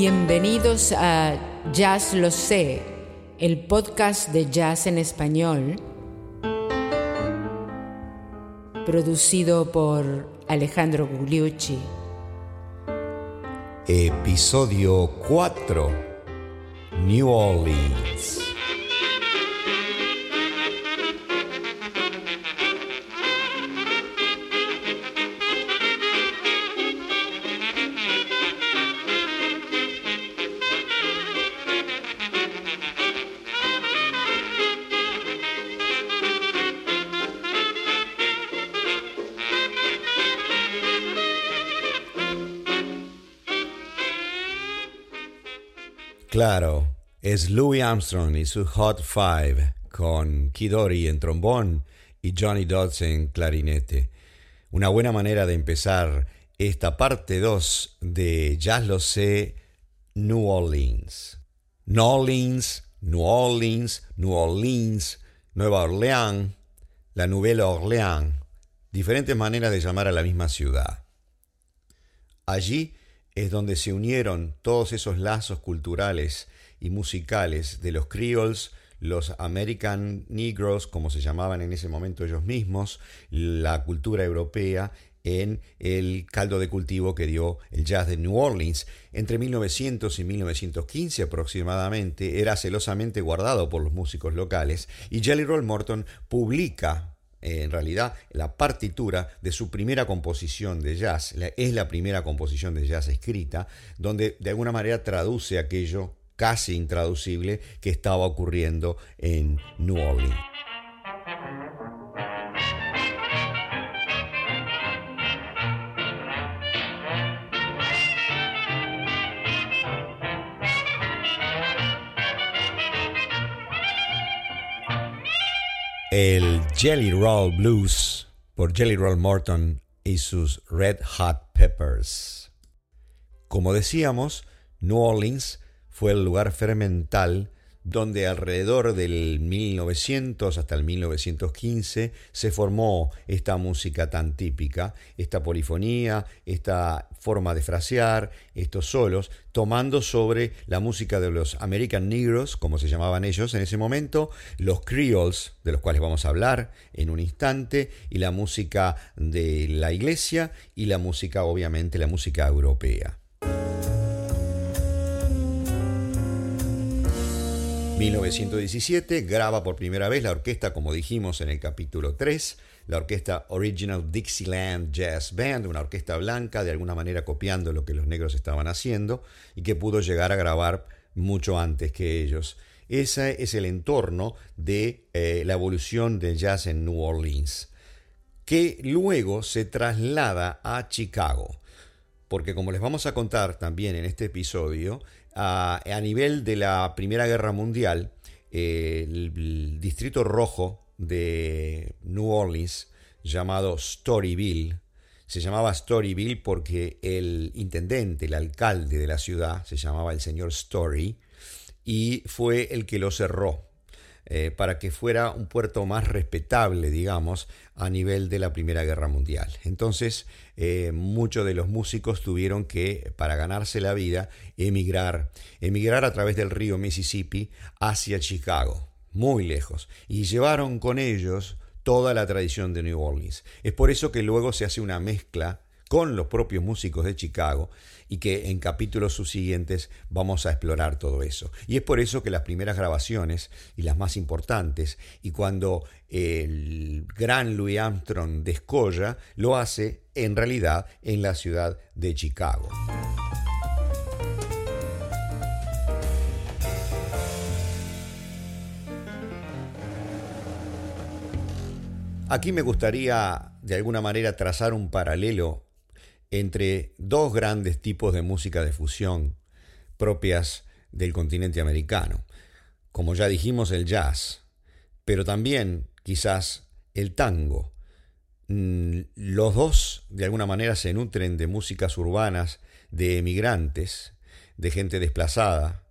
Bienvenidos a Jazz Lo Sé, el podcast de jazz en español, producido por Alejandro Gugliucci. Episodio 4 New Orleans. Claro, es Louis Armstrong y su Hot Five con Kidori en trombón y Johnny Dodds en clarinete. Una buena manera de empezar esta parte 2 de Jazz Lo Sé New Orleans. New Orleans, New Orleans, New Orleans, Nueva Orleans, la Nouvelle Orleans, diferentes maneras de llamar a la misma ciudad. Allí es donde se unieron todos esos lazos culturales y musicales de los Creoles, los American Negroes, como se llamaban en ese momento ellos mismos, la cultura europea en el caldo de cultivo que dio el jazz de New Orleans. Entre 1900 y 1915 aproximadamente era celosamente guardado por los músicos locales y Jelly Roll Morton publica en realidad la partitura de su primera composición de jazz, es la primera composición de jazz escrita, donde de alguna manera traduce aquello casi intraducible que estaba ocurriendo en New Orleans. Jelly Roll Blues por Jelly Roll Morton y sus Red Hot Peppers. Como decíamos, New Orleans fue el lugar fermental donde alrededor del 1900 hasta el 1915 se formó esta música tan típica, esta polifonía, esta forma de frasear, estos solos, tomando sobre la música de los American Negroes, como se llamaban ellos en ese momento, los Creoles, de los cuales vamos a hablar en un instante, y la música de la iglesia y la música, obviamente, la música europea. 1917 graba por primera vez la orquesta, como dijimos en el capítulo 3, la orquesta Original Dixieland Jazz Band, una orquesta blanca, de alguna manera copiando lo que los negros estaban haciendo y que pudo llegar a grabar mucho antes que ellos. Ese es el entorno de eh, la evolución del jazz en New Orleans, que luego se traslada a Chicago. Porque como les vamos a contar también en este episodio, a, nivel de la Primera Guerra Mundial, el, distrito rojo de New Orleans, llamado Storyville, se llamaba Storyville porque el intendente, el alcalde de la ciudad, se llamaba el señor Story, y fue el que lo cerró. Eh, para que fuera un puerto más respetable, digamos, a nivel de la Primera Guerra Mundial. Entonces, eh, muchos de los músicos tuvieron que, para ganarse la vida, emigrar, emigrar a través del río Mississippi hacia Chicago, muy lejos, y llevaron con ellos toda la tradición de New Orleans. Es por eso que luego se hace una mezcla con los propios músicos de Chicago y que en capítulos subsiguientes vamos a explorar todo eso. Y es por eso que las primeras grabaciones y las más importantes, y cuando el gran Louis Armstrong descolla, lo hace en realidad en la ciudad de Chicago. Aquí me gustaría de alguna manera trazar un paralelo entre dos grandes tipos de música de fusión propias del continente americano. Como ya dijimos, el jazz, pero también quizás el tango. Mm, los dos de alguna manera se nutren de músicas urbanas, de emigrantes, de gente desplazada,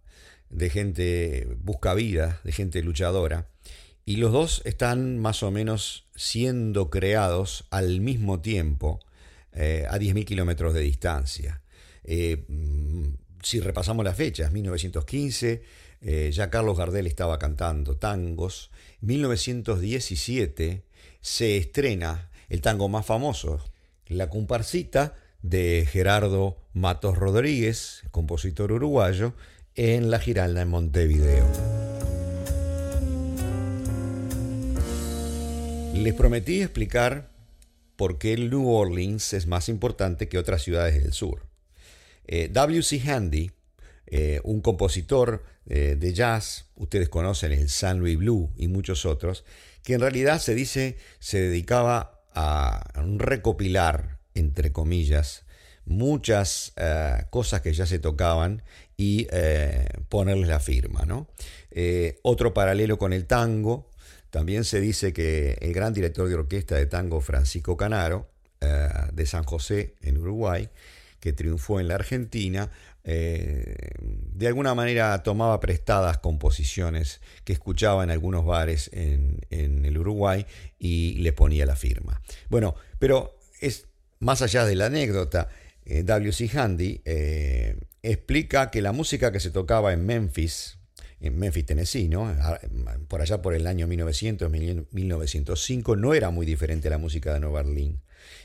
de gente busca vida, de gente luchadora. Y los dos están más o menos siendo creados al mismo tiempo eh, a 10.000 kilómetros de distancia. Eh, mm, si repasamos las fechas, 1915, eh, ya Carlos Gardel estaba cantando tangos. 1917 se estrena el tango más famoso, La comparsita de Gerardo Matos Rodríguez, compositor uruguayo, en La Giralda en Montevideo. Les prometí explicar por qué New Orleans es más importante que otras ciudades del sur. Eh, W.C. Handy, eh, un compositor eh, de jazz, ustedes conocen el San Louis Blue y muchos otros, que en realidad se dice se dedicaba a recopilar, entre comillas, muchas cosas que ya se tocaban y ponerles la firma. ¿no? otro paralelo con el tango, también se dice que el gran director de orquesta de tango Francisco Canaro, de San José en Uruguay, que triunfó en la Argentina, eh, de alguna manera tomaba prestadas composiciones que escuchaba en algunos bares en, el Uruguay y le ponía la firma. Bueno, pero es más allá de la anécdota, eh, W.C. Handy eh, explica que la música que se tocaba en Memphis, en Memphis, Tennessee, ah, por allá por el año 1900, 1905, no era muy diferente a la música de Nueva Orleans.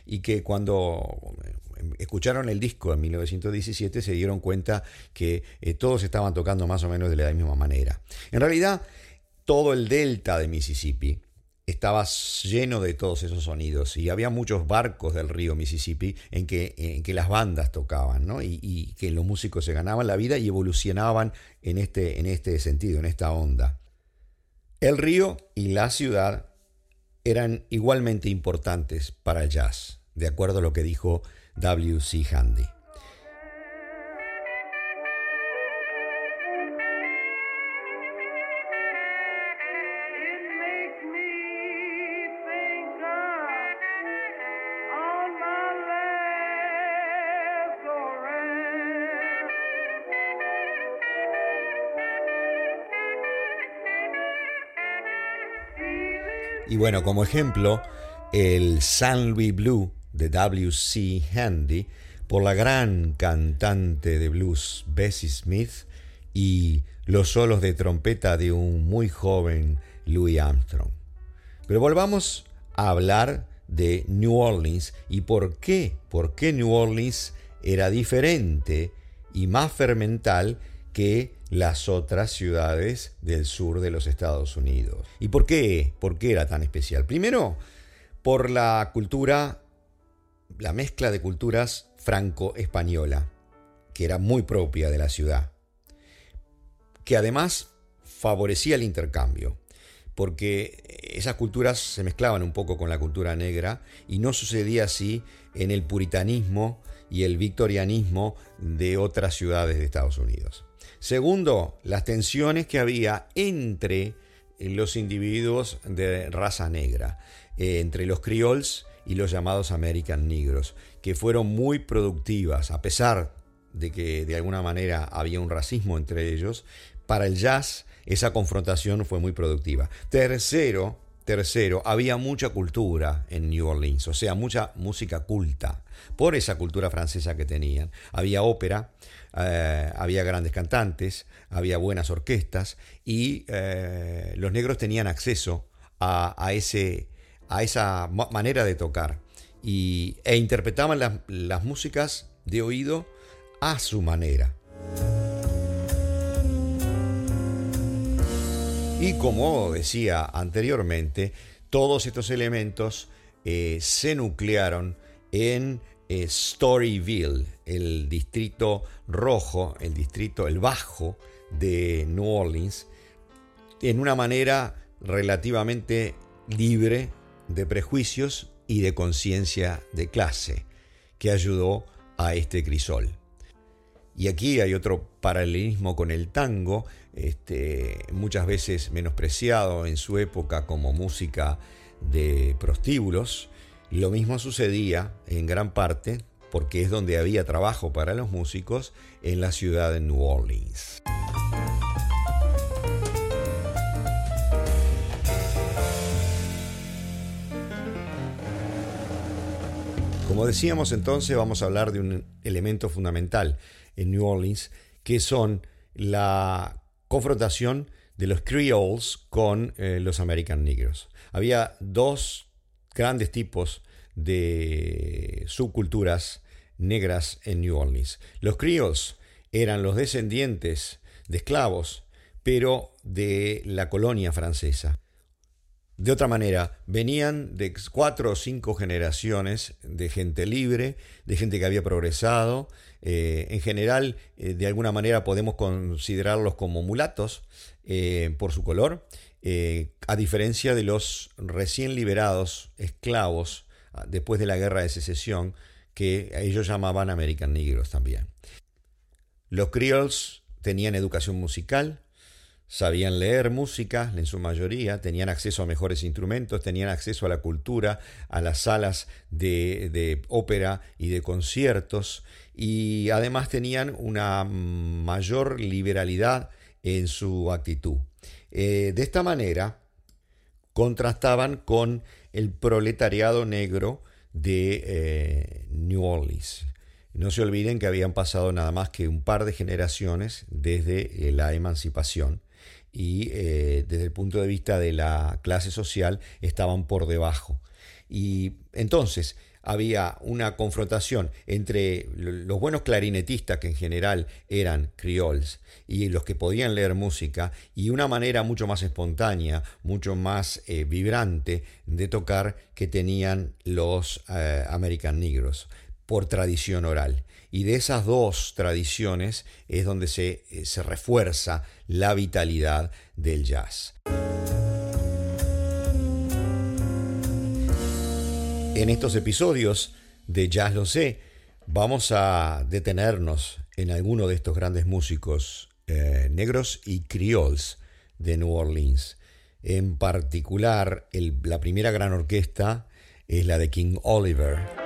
Y que cuando escucharon el disco en 1917 se dieron cuenta que eh, todos estaban tocando más o menos de la misma manera. En realidad, todo el delta de Mississippi estaba lleno de todos esos sonidos y había muchos barcos del río Mississippi en que, en que las bandas tocaban y, que los músicos se ganaban la vida y evolucionaban en este, en este sentido, en esta onda. El río y la ciudad eran igualmente importantes para el jazz, de acuerdo a lo que dijo W.C. Handy. Y bueno, como ejemplo, el San Louis Blue de W.C. Handy por la gran cantante de blues Bessie Smith y los solos de trompeta de un muy joven Louis Armstrong. Pero volvamos a hablar de New Orleans y por qué, por qué New Orleans era diferente y más fermental que las otras ciudades del sur de los Estados Unidos. ¿Y por qué? ¿Por qué era tan especial? Primero, por la cultura la mezcla de culturas franco-española, que era muy propia de la ciudad, que además favorecía el intercambio, porque esas culturas se mezclaban un poco con la cultura negra y no sucedía así en el puritanismo y el victorianismo de otras ciudades de Estados Unidos. Segundo, las tensiones que había entre los individuos de raza negra, eh, entre los crioles y los llamados American Negros, que fueron muy productivas, a pesar de que de alguna manera había un racismo entre ellos, para el jazz esa confrontación fue muy productiva. Tercero, tercero, había mucha cultura en New Orleans, o sea, mucha música culta, por esa cultura francesa que tenían. Había ópera, eh, había grandes cantantes, había buenas orquestas y eh, los negros tenían acceso a ese a esa manera de tocar y, e interpretaban las, músicas de oído a su manera. Y como decía anteriormente, todos estos elementos eh, se nuclearon en eh, Storyville, el distrito rojo, el distrito, el bajo de New Orleans, en una manera relativamente libre de prejuicios y de conciencia de clase que ayudó a este crisol. Y aquí hay otro paralelismo con el tango, este, muchas veces menospreciado en su época como música de prostíbulos. Lo mismo sucedía en gran parte, porque es donde había trabajo para los músicos, en la ciudad de New Orleans. Como decíamos entonces, vamos a hablar de un elemento fundamental en New Orleans que son la confrontación de los Creoles con eh, los American Negros. Había dos grandes tipos de subculturas negras en New Orleans. Los Creoles eran los descendientes de esclavos, pero de la colonia francesa. De otra manera, venían de cuatro o cinco generaciones de gente libre, de gente que había progresado. Eh, en general, eh, de alguna manera podemos considerarlos como mulatos eh, por su color, a diferencia de los recién liberados esclavos ah, después de la guerra de secesión, que ellos llamaban American Negros también. Los Creoles tenían educación musical, sabían leer música en su mayoría, tenían acceso a mejores instrumentos, tenían acceso a la cultura, a las salas de, ópera y de conciertos, y además tenían una mayor liberalidad en su actitud. Eh, de esta manera, contrastaban con el proletariado negro de eh, New Orleans. No se olviden que habían pasado nada más que un par de generaciones desde eh, la emancipación y eh, desde el punto de vista de la clase social estaban por debajo. Y entonces había una confrontación entre los buenos clarinetistas, que en general eran crioles, y los que podían leer música, y una manera mucho más espontánea, mucho más eh, vibrante de tocar que tenían los eh, American Negros por tradición oral. Y de esas dos tradiciones es donde se, eh, se refuerza la vitalidad del jazz. En estos episodios de Jazz Lo Sé, vamos a detenernos en alguno de estos grandes músicos eh, negros y crioles de New Orleans. En particular, la primera gran orquesta es la de King Oliver.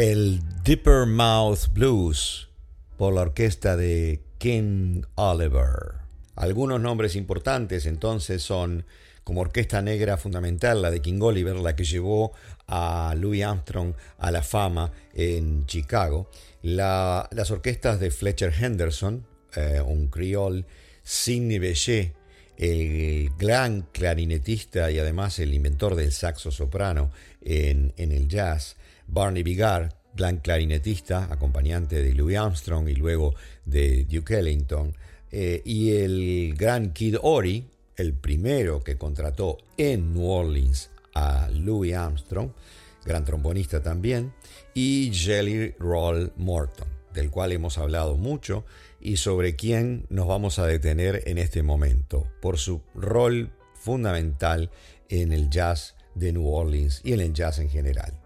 El Deeper Mouth Blues por la orquesta de King Oliver. Algunos nombres importantes entonces son como orquesta negra fundamental la de King Oliver, la que llevó a Louis Armstrong a la fama en Chicago, las orquestas de Fletcher Henderson, eh, un criol, Sidney Bechet, el gran clarinetista y además el inventor del saxo soprano en el jazz, Barney Bigard, gran clarinetista, acompañante de Louis Armstrong y luego de Duke Ellington, eh, y el gran Kid Ory, el primero que contrató en New Orleans a Louis Armstrong, gran trombonista también, y Jelly Roll Morton, del cual hemos hablado mucho y sobre quien nos vamos a detener en este momento, por su rol fundamental en el jazz de New Orleans y en el jazz en general.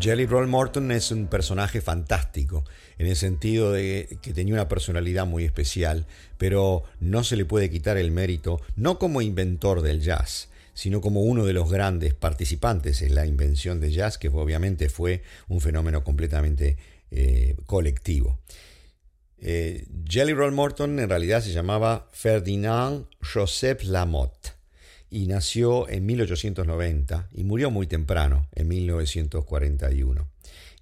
Jelly Roll Morton es un personaje fantástico, en el sentido de que tenía una personalidad muy especial, pero no se le puede quitar el mérito, no como inventor del jazz, sino como uno de los grandes participantes en la invención del jazz, que obviamente fue un fenómeno completamente eh, colectivo. Eh, Jelly Roll Morton en realidad se llamaba Ferdinand Joseph Lamotte y nació en 1890 y murió muy temprano, en 1941.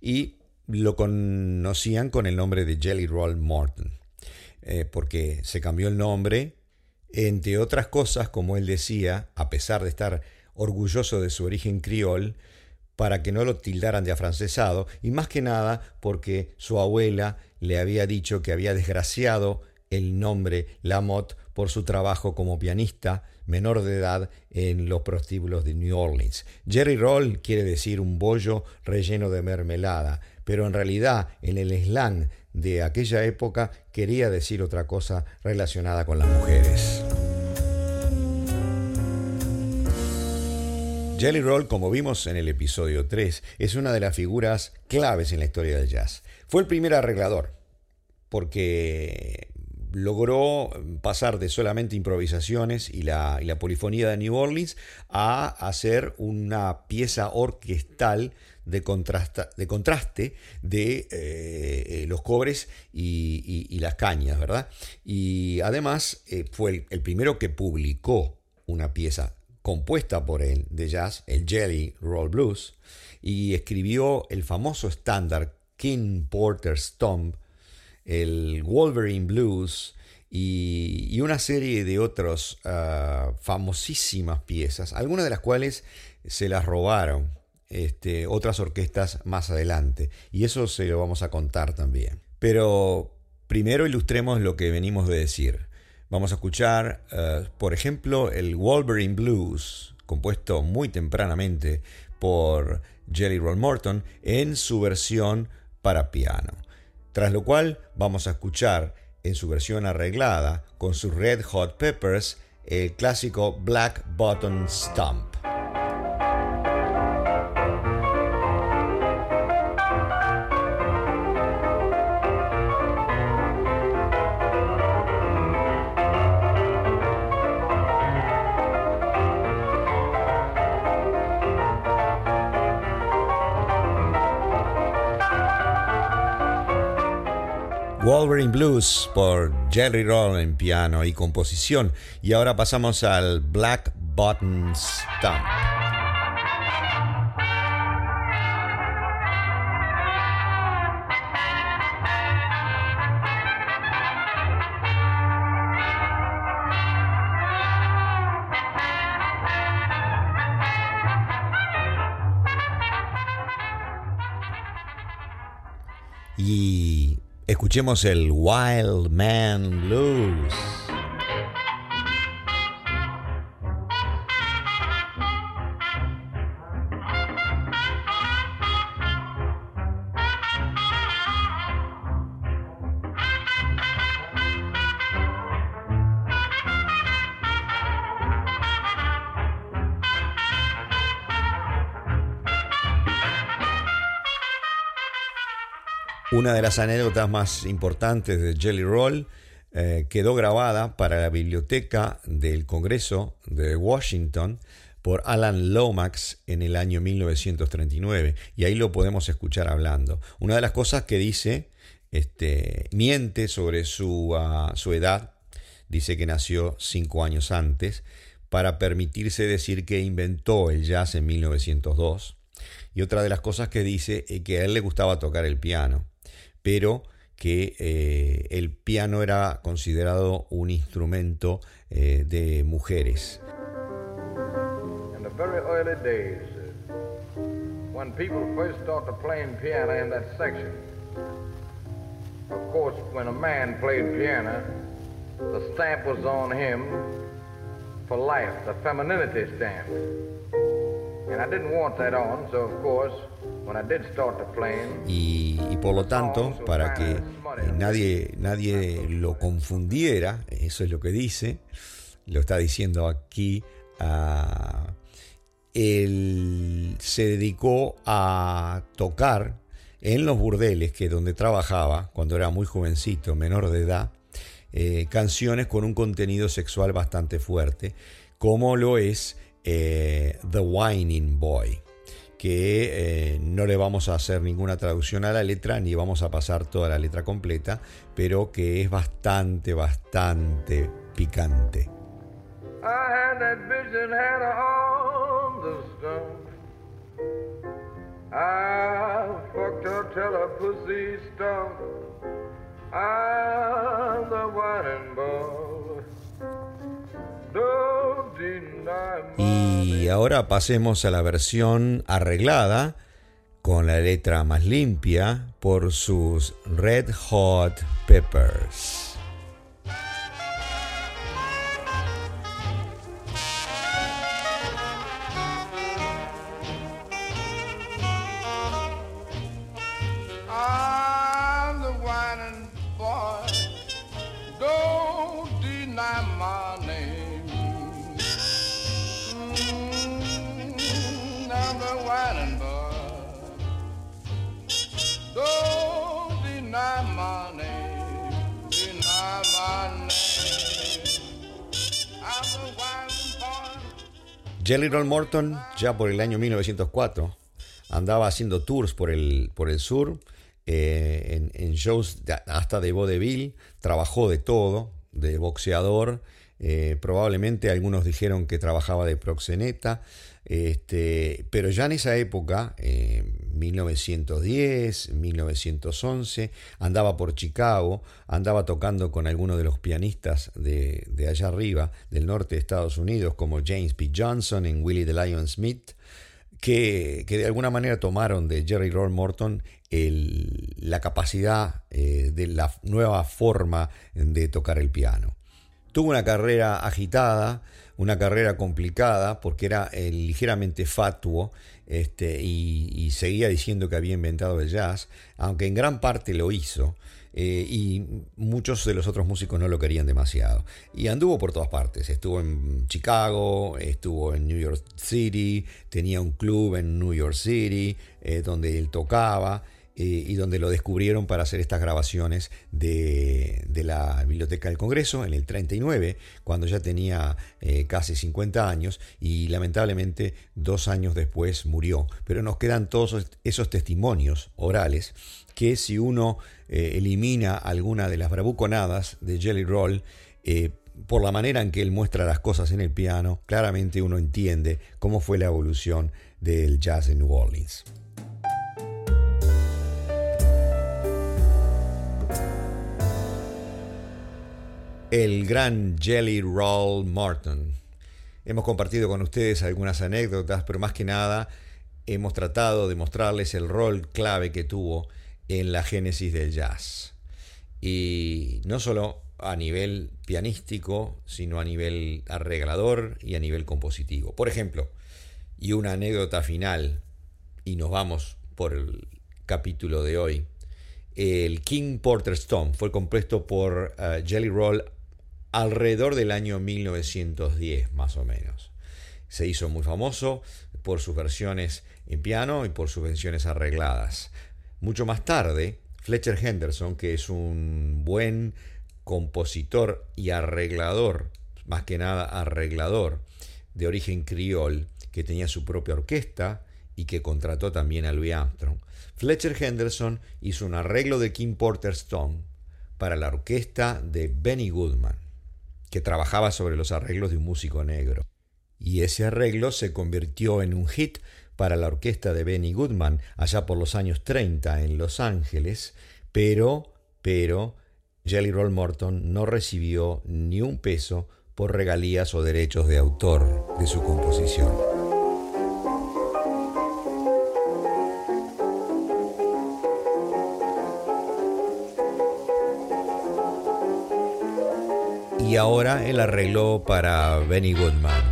Y lo conocían con el nombre de Jelly Roll Morton, eh, porque se cambió el nombre, entre otras cosas, como él decía, a pesar de estar orgulloso de su origen criol, para que no lo tildaran de afrancesado, y más que nada porque su abuela le había dicho que había desgraciado el nombre Lamotte por su trabajo como pianista menor de edad en los prostíbulos de New Orleans. Jerry Roll quiere decir un bollo relleno de mermelada, pero en realidad en el slang de aquella época quería decir otra cosa relacionada con las mujeres. Jelly Roll, como vimos en el episodio 3, es una de las figuras claves en la historia del jazz. Fue el primer arreglador, porque logró pasar de solamente improvisaciones y la, polifonía de New Orleans a hacer una pieza orquestal de, de contraste de eh, los cobres y, las cañas, ¿verdad? Y además eh, fue el, primero que publicó una pieza compuesta por él de jazz, el Jelly Roll Blues, y escribió el famoso estándar King Porter Stomp, el Wolverine Blues y, una serie de otras ah, famosísimas piezas, algunas de las cuales se las robaron este, otras orquestas más adelante. Y eso se lo vamos a contar también. Pero primero ilustremos lo que venimos de decir. Vamos a escuchar, ah, por ejemplo, el Wolverine Blues, compuesto muy tempranamente por Jelly Roll Morton, en su versión para piano. Tras lo cual vamos a escuchar en su versión arreglada con sus Red Hot Peppers el clásico Black Button Stomp. Blues por Jerry Roll en piano y composición. Y ahora pasamos al Black Button Stomp. Escuchemos el Wild Man Blues. Una de las anécdotas más importantes de Jelly Roll eh, quedó grabada para la biblioteca del Congreso de Washington por Alan Lomax en el año 1939 y ahí lo podemos escuchar hablando. Una de las cosas que dice, este, miente sobre su, ah, su edad, dice que nació cinco años antes, para permitirse decir que inventó el jazz en 1902. Y otra de las cosas que dice es que a él le gustaba tocar el piano pero que eh, el piano era considerado un instrumento eh, de mujeres. In the very early days, when people first started playing piano in that section, of course, when a man played piano, the stamp was on him for life, the femininity stamp. And I didn't want that on, so of course, y, por lo tanto, para que eh, nadie, nadie lo confundiera, eso es lo que dice, lo está diciendo aquí, él se dedicó a tocar en los burdeles, que donde trabajaba cuando era muy jovencito, menor de edad, eh, canciones con un contenido sexual bastante fuerte, como lo es eh, The Whining Boy que eh, no le vamos a hacer ninguna traducción a la letra ni vamos a pasar toda la letra completa, pero que es bastante, bastante picante. Y ahora pasemos a la versión arreglada con la letra más limpia por sus Red Hot Peppers. Jelly Roll Morton ya por el año 1904 andaba haciendo tours por el, por el sur, eh, en, shows hasta de vaudeville, trabajó de todo, de boxeador, eh, probablemente algunos dijeron que trabajaba de proxeneta, este, pero ya en esa época, 1910, 1911, andaba por Chicago, andaba tocando con algunos de los pianistas de, allá arriba, del norte de Estados Unidos, como James P. Johnson en Willie the Lion Smith, que, de alguna manera tomaron de Jerry Roll Morton la capacidad eh, de la nueva forma de tocar el piano. Tuvo una carrera agitada, una carrera complicada, porque era eh, ligeramente fatuo este, y, seguía diciendo que había inventado el jazz, aunque en gran parte lo hizo. Eh, y muchos de los otros músicos no lo querían demasiado. Y anduvo por todas partes. Estuvo en Chicago, estuvo en New York City, tenía un club en New York City eh, donde él tocaba. Eh, y donde lo descubrieron para hacer estas grabaciones de, la Biblioteca del Congreso en el 39, cuando ya tenía eh, casi 50 años y lamentablemente dos años después murió. Pero nos quedan todos esos testimonios orales que si uno eh, elimina alguna de las bravuconadas de Jelly Roll, por la manera en que él muestra las cosas en el piano, claramente uno entiende cómo fue la evolución del jazz en New Orleans. El gran Jelly Roll Martin. Hemos compartido con ustedes algunas anécdotas, pero más que nada hemos tratado de mostrarles el rol clave que tuvo en la génesis del jazz. Y no solo a nivel pianístico, sino a nivel arreglador y a nivel compositivo. Por ejemplo, y una anécdota final, y nos vamos por el capítulo de hoy, el King Porter Stone fue compuesto por uh, Jelly Roll alrededor del año 1910 más o menos. Se hizo muy famoso por sus versiones en piano y por sus versiones arregladas. Mucho más tarde, Fletcher Henderson, que es un buen compositor y arreglador, más que nada arreglador, de origen criol, que tenía su propia orquesta y que contrató también a Louis Armstrong. Fletcher Henderson hizo un arreglo de King Porter Stone para la orquesta de Benny Goodman que trabajaba sobre los arreglos de un músico negro. Y ese arreglo se convirtió en un hit para la orquesta de Benny Goodman allá por los años 30 en Los Ángeles, pero, pero, Jelly Roll Morton no recibió ni un peso por regalías o derechos de autor de su composición. Y ahora el arreglo para Benny Goodman.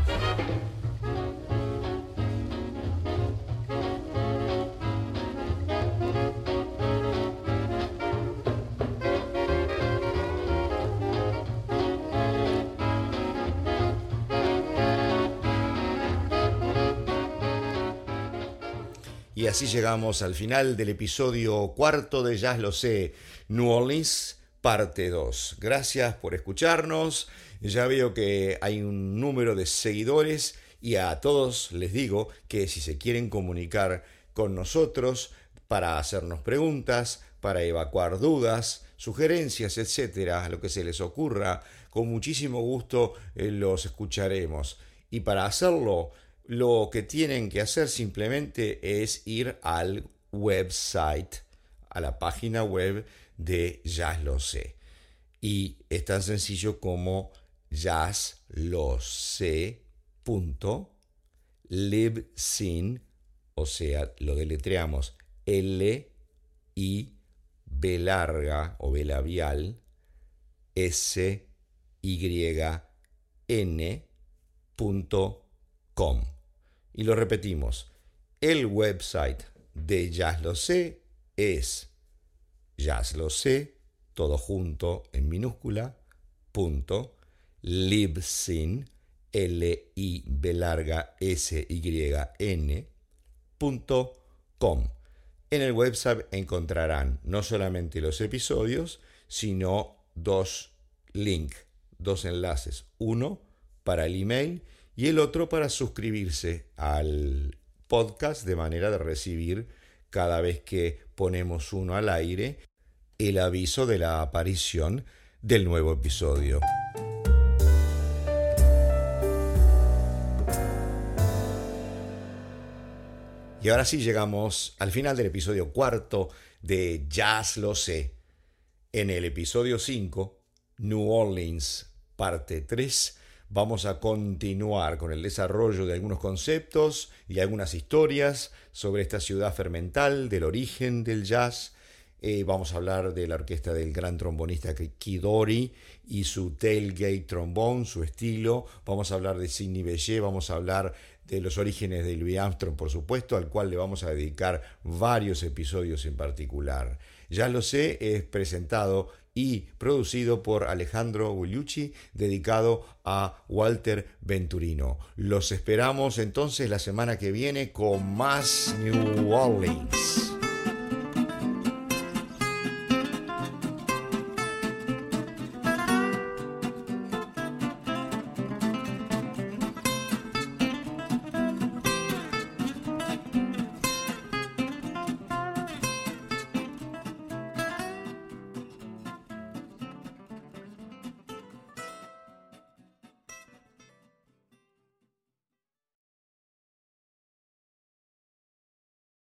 Y así llegamos al final del episodio cuarto de Jazz Lo Sé, New Orleans parte 2. Gracias por escucharnos. Ya veo que hay un número de seguidores y a todos les digo que si se quieren comunicar con nosotros para hacernos preguntas, para evacuar dudas, sugerencias, etcétera, lo que se les ocurra, con muchísimo gusto eh, los escucharemos. Y para hacerlo, lo que tienen que hacer simplemente es ir al website, a la página web de Jazz Lo Sé. Y es tan sencillo como jazzlose.libsyn, o sea, lo deletreamos L I B larga o B labial S Y N com. Y lo repetimos. El website de Jazz Lo Sé es lo sé, todo junto en minúscula, punto, libsyn, l i b larga s y n, punto com. En el website encontrarán no solamente los episodios, sino dos links, dos enlaces, uno para el email y el otro para suscribirse al podcast de manera de recibir cada vez que ponemos uno al aire el aviso de la aparición del nuevo episodio. Y ahora sí llegamos al final del episodio cuarto de Jazz lo sé. En el episodio 5, New Orleans, parte 3, vamos a continuar con el desarrollo de algunos conceptos y algunas historias sobre esta ciudad fermental, del origen del jazz. Eh, vamos a hablar de la orquesta del gran trombonista Kidori y su tailgate trombón, su estilo. Vamos a hablar de Sidney Bechet, vamos a hablar de los orígenes de Louis Armstrong, por supuesto, al cual le vamos a dedicar varios episodios en particular. Ya lo sé, es presentado y producido por Alejandro Gugliucci, dedicado a Walter Venturino. Los esperamos entonces la semana que viene con más New Orleans.